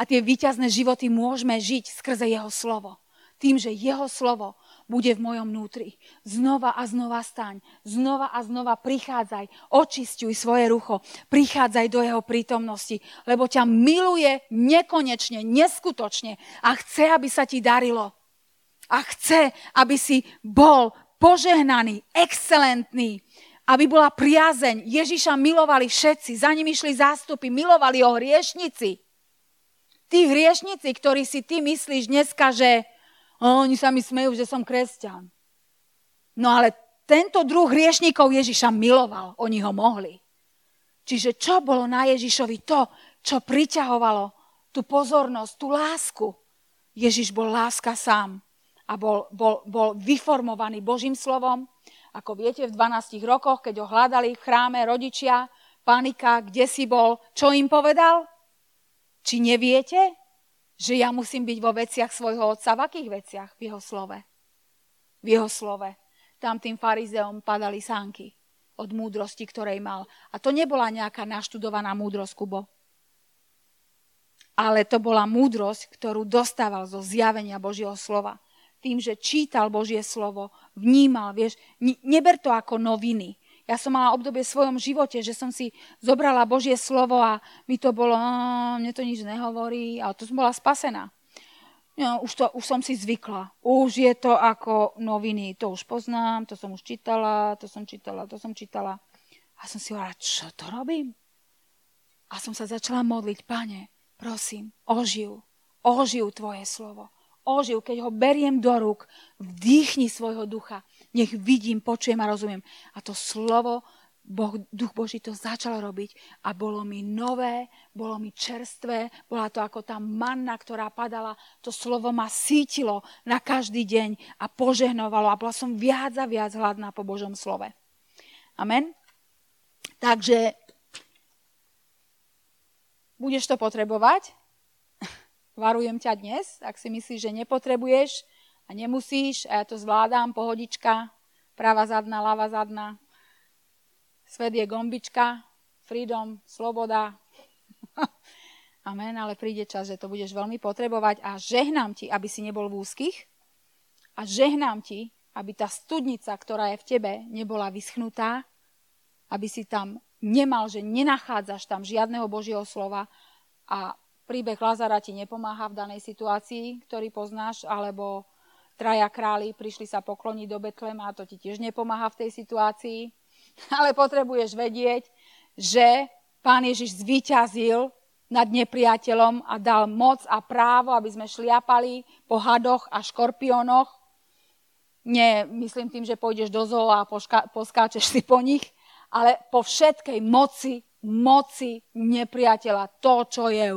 A tie výťazné životy môžeme žiť skrze jeho slovo. Tým, že jeho slovo bude v mojom vnútri. Znova a znova staň, znova a znova prichádzaj, očistuj svoje rucho, prichádzaj do jeho prítomnosti, lebo ťa miluje nekonečne, neskutočne a chce, aby sa ti darilo. A chce, aby si bol požehnaný, excelentný, aby bola priazeň. Ježiša milovali všetci, za ním išli zástupy, milovali ho hriešnici. Tí hriešnici, ktorí si ty myslíš dneska, že oni sa mi smejú, že som kresťan. No ale tento druh hriešníkov Ježiša miloval. Oni ho mohli. Čiže čo bolo na Ježišovi to, čo priťahovalo tú pozornosť, tú lásku? Ježiš bol láska sám a bol, bol, bol vyformovaný Božím slovom. Ako viete, v 12 rokoch, keď ho hľadali v chráme rodičia, panika, kde si bol, čo im povedal? Či neviete? Že ja musím byť vo veciach svojho otca. V akých veciach? V jeho slove. V jeho slove. Tam tým farizeom padali sánky od múdrosti, ktorej mal. A to nebola nejaká naštudovaná múdrosť, Kubo. Ale to bola múdrosť, ktorú dostával zo zjavenia Božieho slova. Tým, že čítal Božie slovo, vnímal, vieš, neber to ako noviny. Ja som mala obdobie v svojom živote, že som si zobrala Božie slovo a mi to bolo, mne to nič nehovorí, a to som bola spasená. No, už, to, už som si zvykla. Už je to ako noviny, to už poznám, to som už čítala, to som čítala, to som čítala. A som si hovorila, čo to robím? A som sa začala modliť, pane, prosím, oživ, oživ tvoje slovo. Oživ, keď ho beriem do rúk, vdýchni svojho ducha nech vidím, počujem a rozumiem. A to slovo, boh, Duch Boží to začal robiť a bolo mi nové, bolo mi čerstvé, bola to ako tá manna, ktorá padala. To slovo ma sítilo na každý deň a požehnovalo a bola som viac a viac hladná po Božom slove. Amen. Takže budeš to potrebovať. *laughs* Varujem ťa dnes, ak si myslíš, že nepotrebuješ, a nemusíš, a ja to zvládam, pohodička, práva zadná, ľava zadná. Svet je gombička, freedom, sloboda. *laughs* Amen, ale príde čas, že to budeš veľmi potrebovať a žehnám ti, aby si nebol v úzkých a žehnám ti, aby tá studnica, ktorá je v tebe, nebola vyschnutá, aby si tam nemal, že nenachádzaš tam žiadneho Božieho slova a príbeh Lazara ti nepomáha v danej situácii, ktorý poznáš, alebo traja králi prišli sa pokloniť do Betlema to ti tiež nepomáha v tej situácii. *laughs* Ale potrebuješ vedieť, že pán Ježiš zvíťazil nad nepriateľom a dal moc a právo, aby sme šliapali po hadoch a škorpiónoch. Nie, myslím tým, že pôjdeš do zoo a poška, poskáčeš si po nich, ale po všetkej moci, moci nepriateľa. To, čo je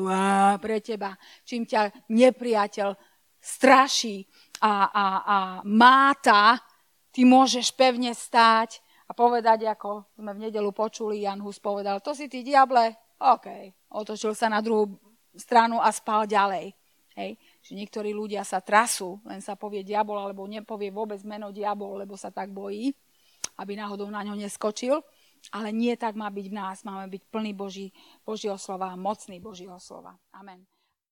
pre teba, čím ťa nepriateľ straší a, a, a máta, ty môžeš pevne stáť a povedať, ako sme v nedelu počuli, Jan Hus povedal, to si ty diable, OK, otočil sa na druhú stranu a spal ďalej. Hej. Že niektorí ľudia sa trasú, len sa povie diabol, alebo nepovie vôbec meno diabol, lebo sa tak bojí, aby náhodou na ňo neskočil. Ale nie tak má byť v nás. Máme byť plný Boží, Božieho slova mocný Božieho slova. Amen.